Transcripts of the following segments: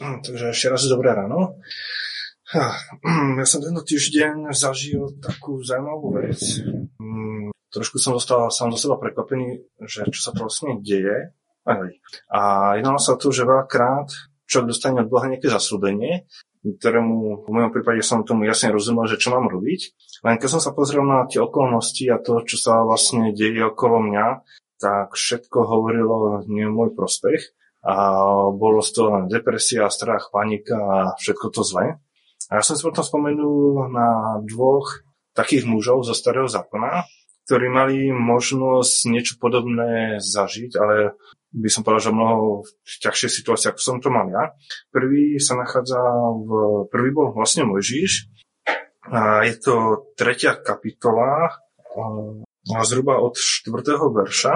Takže ešte raz dobré ráno. Ja som tento týždeň zažil takú zaujímavú vec. Mm, trošku som zostal sám zo seba prekvapený, že čo sa to vlastne deje. A jednalo sa tu, že veľakrát človek dostane od Boha nejaké zaslúbenie, ktorému v mojom prípade som tomu jasne rozumel, že čo mám robiť. Len keď som sa pozrel na tie okolnosti a to, čo sa vlastne deje okolo mňa, tak všetko hovorilo nie v môj prospech a bolo z toho depresia, strach, panika a všetko to zlé. A ja som si potom spomenul na dvoch takých mužov zo starého zákona, ktorí mali možnosť niečo podobné zažiť, ale by som povedal, že mnoho ťažšie situácie, ako som to mal ja. Prvý sa nachádza v... Prvý bol vlastne Mojžiš. A je to tretia kapitola, a zhruba od 4. verša.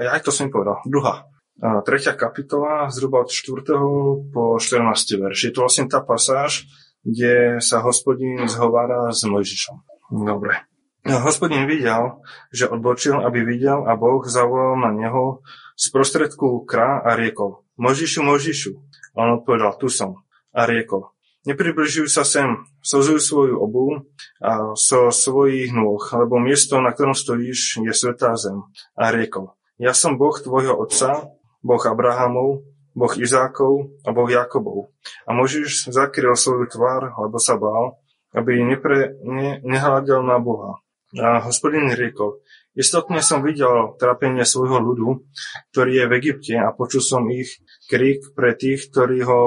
Ja aj to som povedal. Druhá. 3. kapitola, zhruba od 4. po 14. verš. Je to vlastne tá pasáž, kde sa hospodín zhovára s Mojžišom. Dobre. Hospodín videl, že odbočil, aby videl a Boh zavolal na neho z prostredku krá a riekol. Možišu, Možišu. A on odpovedal, tu som. A riekol, nepribližuj sa sem, sozuj svoju obu a so svojich nôh, lebo miesto, na ktorom stojíš, je svetá zem. A riekol, ja som Boh tvojho otca, Boh Abrahamov, Boh Izákov a Boh Jakobov. A Možiš zakryl svoju tvár, lebo sa bál, aby nepre, ne, nehľadel na Boha. A hospodin riekol, istotne som videl trápenie svojho ľudu, ktorý je v Egypte a počul som ich krík pre tých, ktorí ho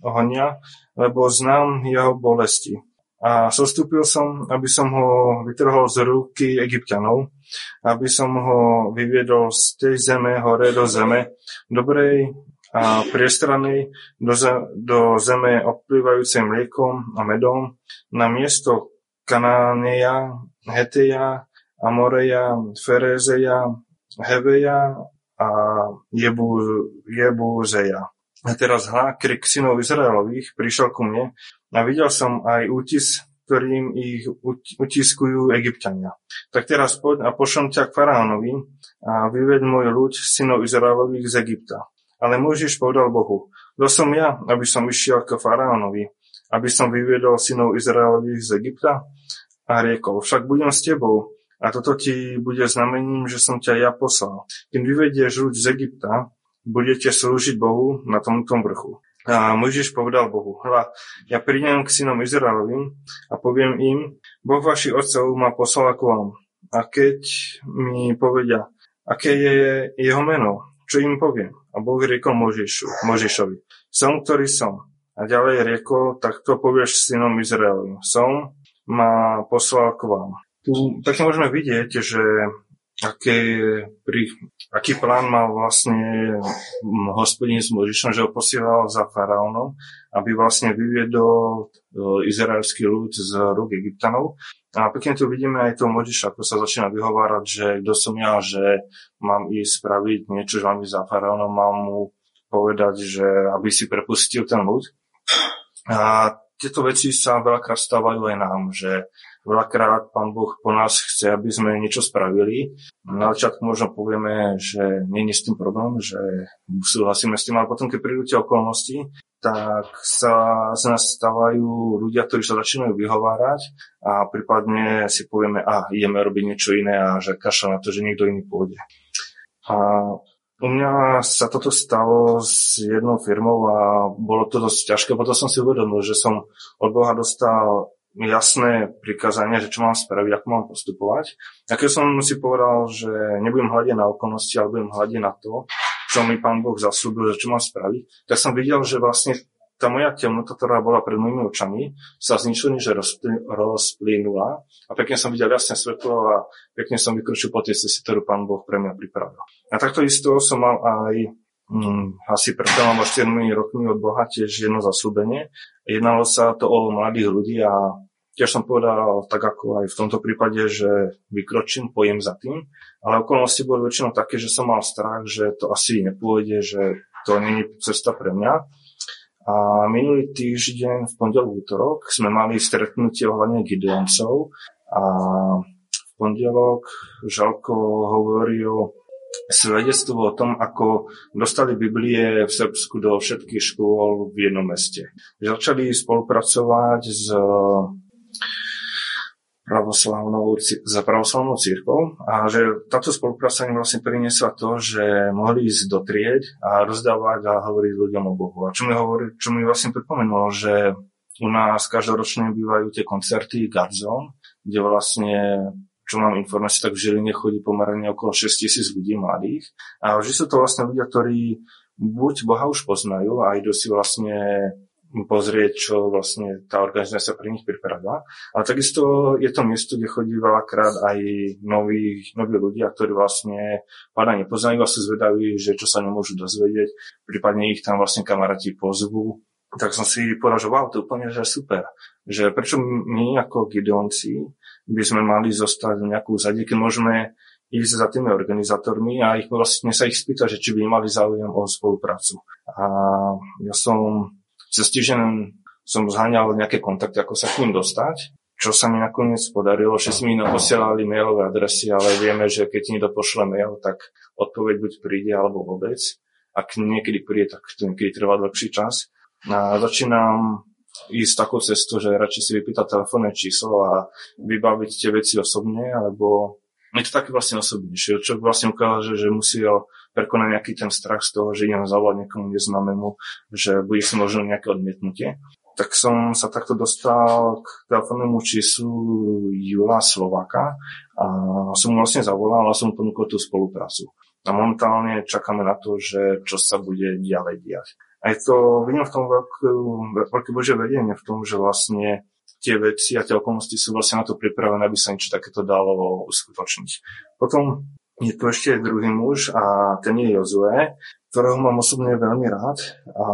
honia, lebo znám jeho bolesti. A zostúpil som, aby som ho vytrhol z ruky egyptianov, aby som ho vyviedol z tej zeme hore do zeme, dobrej a priestranej, do, do zeme obplývajúcej mliekom a medom, na miesto Kanáneja, Heteja, Amoreja, Ferezeja, Heveja a Jebu, Jebuzeja. A teraz hľa, krik synov Izraelových prišiel ku mne a videl som aj útis, ktorým ich utiskujú egyptiania. Tak teraz poď a pošlom ťa k faraónovi a vyved môj ľud synov Izraelových z Egypta. Ale Mojžiš povedal Bohu, kto som ja, aby som išiel k faraónovi, aby som vyviedol synov Izraelových z Egypta? A riekol, však budem s tebou, a toto ti bude znamením, že som ťa ja poslal. Kým vyvedieš ľud z Egypta, budete slúžiť Bohu na tomto vrchu. A Mojžiš povedal Bohu, hľa, ja prídem k synom Izraelovým a poviem im, Boh vašich otcov ma poslal ako vám. A keď mi povedia, aké je jeho meno, čo im poviem? A Boh riekol Mojžišu, Mojžišovi, som, ktorý som. A ďalej riekol, tak to povieš synom Izraelovým. Som ma poslal k vám. Tu pekne môžeme vidieť, že aké, pri, aký plán mal vlastne hospodin s Možišom, že ho posielal za faraónom, aby vlastne vyviedol e, izraelský ľud z rúk Egyptanov. A pekne tu vidíme aj toho Možiša, ako sa začína vyhovárať, že kto som ja, že mám ísť spraviť niečo, že mám ísť za faraónom, mám mu povedať, že aby si prepustil ten ľud. A tieto veci sa veľakrát stávajú aj nám, že Veľakrát Pán Boh po nás chce, aby sme niečo spravili. Na začiatku možno povieme, že nie je s tým problém, že súhlasíme s tým, ale potom, keď prídu tie okolnosti, tak sa z nás stávajú ľudia, ktorí sa začínajú vyhovárať a prípadne si povieme, a ideme robiť niečo iné a že kašľa na to, že niekto iný pôjde. A u mňa sa toto stalo s jednou firmou a bolo to dosť ťažké. Potom som si uvedomil, že som od Boha dostal jasné prikázania, že čo mám spraviť, ako mám postupovať. A keď som si povedal, že nebudem hľadiť na okolnosti, ale budem hľadiť na to, čo mi pán Boh zasúbil, že čo mám spraviť, tak som videl, že vlastne tá moja temnota, ktorá bola pred mojimi očami, sa zničila, že rozplínula a pekne som videl jasne svetlo a pekne som vykročil po tej ceste, ktorú pán Boh pre mňa pripravil. A takto isto som mal aj mm, asi pred 4 rokmi od Boha tiež jedno zasúbenie. Jednalo sa to o mladých ľudí a Tiež som povedal, tak ako aj v tomto prípade, že vykročím, pojem za tým, ale okolnosti boli väčšinou také, že som mal strach, že to asi nepôjde, že to nie je cesta pre mňa. A minulý týždeň, v pondelok, útorok, sme mali stretnutie ohľadne Gideoncov a v pondelok Žalko hovoril svedectvo o tom, ako dostali Biblie v Srbsku do všetkých škôl v jednom meste. Začali spolupracovať s pravoslavnou, za pravoslavnou církou a že táto spolupráca im vlastne priniesla to, že mohli ísť do tried a rozdávať a hovoriť ľuďom o Bohu. A čo mi, hovorí, čo mi vlastne pripomenulo, že u nás každoročne bývajú tie koncerty Garzon, kde vlastne čo mám informácie, tak v Žiline chodí pomerne okolo 6 tisíc ľudí mladých. A že sú to vlastne ľudia, ktorí buď Boha už poznajú a idú si vlastne pozrieť, čo vlastne tá organizácia pre nich pripravila. Ale takisto je to miesto, kde chodí veľakrát aj noví, noví ľudia, ktorí vlastne pána nepoznajú a sú zvedaví, že čo sa nemôžu dozvedieť, prípadne ich tam vlastne kamaráti pozvú. Tak som si povedal, že wow, to je úplne že super. Že prečo my ako Gideonci by sme mali zostať v nejakú zadie, keď môžeme ísť za tými organizátormi a ich vlastne sa ich spýtať, že či by mali záujem o spoluprácu. A ja som cez týždeň som zháňal nejaké kontakty, ako sa k ním dostať, čo sa mi nakoniec podarilo. Všetci mi posielali mailové adresy, ale vieme, že keď niekto pošle mail, tak odpoveď buď príde alebo vôbec. Ak niekedy príde, tak to niekedy trvá dlhší čas. A začínam ísť takou cestou, že radšej si vypýtať telefónne číslo a vybaviť tie veci osobne, alebo je to také vlastne osobnejšie, čo vlastne ukáže, že musí prekonať nejaký ten strach z toho, že idem zavolať niekomu neznámemu, že bude si možno nejaké odmietnutie. Tak som sa takto dostal k telefónnemu číslu Jula Slováka a som mu vlastne zavolal a som mu ponúkol tú spoluprácu. A momentálne čakáme na to, že čo sa bude ďalej diať. A je to, vidím v tom veľké, veľké bože vedenie v tom, že vlastne tie veci a tie okolnosti sú vlastne na to pripravené, aby sa niečo takéto dalo uskutočniť. Potom je tu ešte druhý muž a ten je Jozue, ktorého mám osobne veľmi rád. A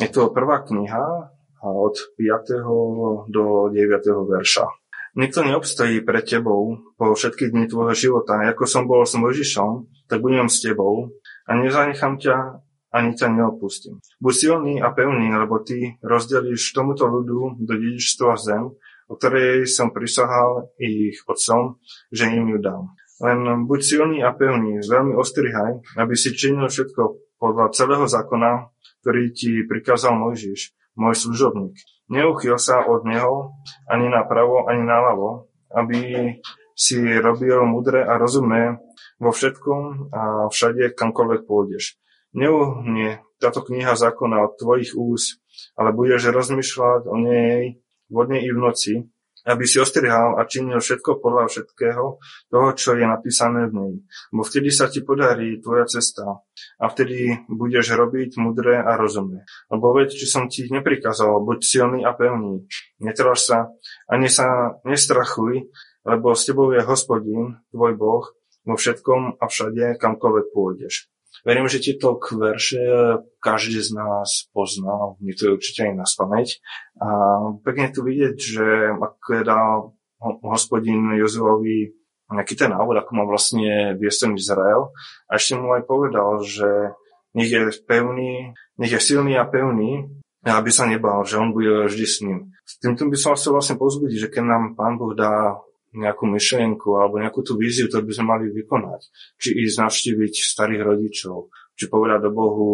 je to prvá kniha od 5. do 9. verša. Nikto neobstojí pred tebou po všetky dni tvojho života. Ako som bol s Mojžišom, tak budem s tebou a nezanechám ťa ani ťa neopustím. Buď silný a pevný, lebo ty rozdelíš tomuto ľudu do dedičstva zem, o ktorej som prisahal ich otcom, že im ju dám. Len buď silný a pevný, veľmi ostrihaj, aby si činil všetko podľa celého zákona, ktorý ti prikázal Mojžiš, môj služobník. Neuchyl sa od neho ani na pravo, ani na ľavo, aby si robil mudré a rozumné vo všetkom a všade, kamkoľvek pôjdeš. Neuhnie táto kniha zákona od tvojich úst, ale budeš rozmýšľať o nej vodne i v noci, aby si ostrihal a činil všetko podľa všetkého toho, čo je napísané v nej. Bo vtedy sa ti podarí tvoja cesta a vtedy budeš robiť mudré a rozumné. Lebo veď, či som ti neprikázal, buď silný a pevný. Netraž sa, ani sa nestrachuj, lebo s tebou je hospodín, tvoj Boh, vo všetkom a všade, kamkoľvek pôjdeš. Verím, že tieto verše každý z nás pozná, je určite aj na spameť. A pekne tu vidieť, že ako dal hospodin Jozuovi nejaký ten návod, ako má vlastne viesť ten Izrael. A ešte mu aj povedal, že nech je pevný, nech je silný a pevný, aby sa nebal, že on bude vždy s ním. S týmto by som chcel vlastne pozbudiť, že keď nám Pán Boh dá nejakú myšlienku alebo nejakú tú víziu, to by sme mali vykonať. Či ísť navštíviť starých rodičov, či povedať do Bohu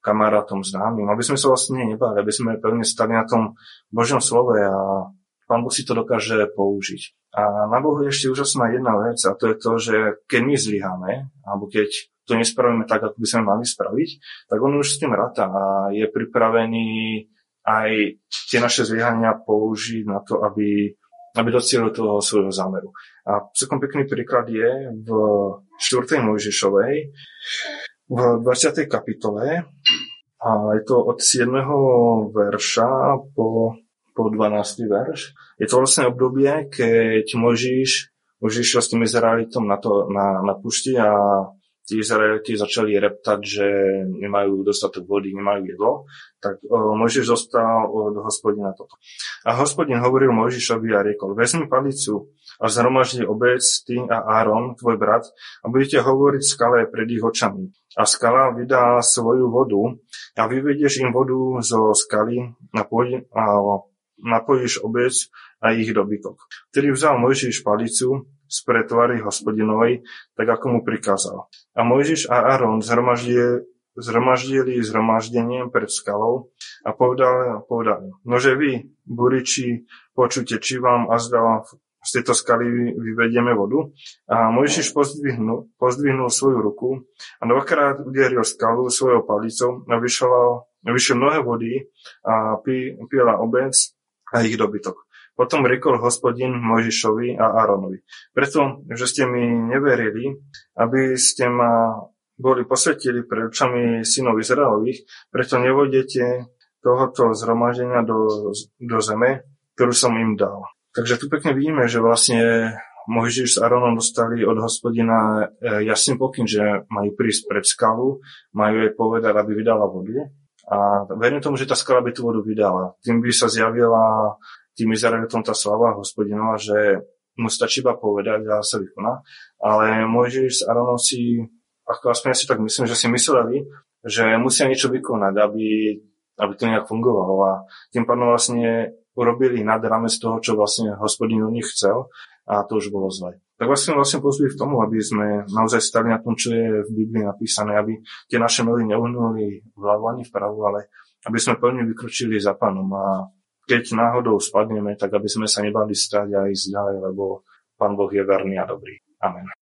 kamarátom, známym, aby sme sa vlastne nebali, aby sme pevne stali na tom Božom slove a Pán Boh si to dokáže použiť. A na Bohu je ešte úžasná jedna vec a to je to, že keď my zlyháme, alebo keď to nespravíme tak, ako by sme mali spraviť, tak on už s tým rata a je pripravený aj tie naše zlyhania použiť na to, aby aby docielil toho svojho zámeru. A celkom pekný príklad je v 4. Mojžišovej, v 20. kapitole, a je to od 7. verša po, po 12. verš. Je to vlastne obdobie, keď Mojžiš išiel s tým Izraelitom na, to, na, na pušti a tí začali reptať, že nemajú dostatok vody, nemajú jedlo, tak o, Mojžiš zostal od hospodina toto. A hospodin hovoril Mojžišovi a riekol, vezmi palicu a zhromaždi obec, ty a Áron, tvoj brat, a budete hovoriť skale pred ich očami. A skala vydá svoju vodu a vyvedieš im vodu zo skaly a, pôj, a napojíš obec a ich dobytok. Vtedy vzal Mojžiš palicu spred tvary hospodinovej, tak ako mu prikázal. A Mojžiš a Aaron zhromaždili, zhromaždili pred skalou a povedali, povedali nože vy, buriči, počujte, či vám a zdala z tejto skaly vyvedieme vodu. A Mojžiš pozdvihnul, pozdvihnul svoju ruku a dvakrát udieril skalu svojou palicou a vyšlo mnohé vody a pí, pila obec a ich dobytok. Potom riekol hospodin Mojžišovi a Áronovi. Preto, že ste mi neverili, aby ste ma boli posvetili pred očami synov Izraelových, preto nevodete tohoto zhromaždenia do, do zeme, ktorú som im dal. Takže tu pekne vidíme, že vlastne Mojžiš s Aronom dostali od hospodina e, jasný pokyn, že majú prísť pred skalu, majú jej povedať, aby vydala vodu. A verím tomu, že tá skala by tú vodu vydala. Tým by sa zjavila tým Izraelitom tá slava hospodinova, že mu stačí iba povedať a sa vykoná. Ale Mojžiš s Aronom si, ako aspoň si tak myslím, že si mysleli, že musia niečo vykonať, aby, aby to nejak fungovalo. A tým pádom vlastne urobili nad rámec toho, čo vlastne hospodin od nich chcel a to už bolo zle. Tak vlastne vlastne pozbili v tomu, aby sme naozaj stali na tom, čo je v Biblii napísané, aby tie naše nohy neuhnuli vľavo ani vpravo, ale aby sme pevne vykročili za pánom a keď náhodou spadneme, tak aby sme sa nebali stať a ísť ďalej, lebo pán Boh je verný a dobrý. Amen.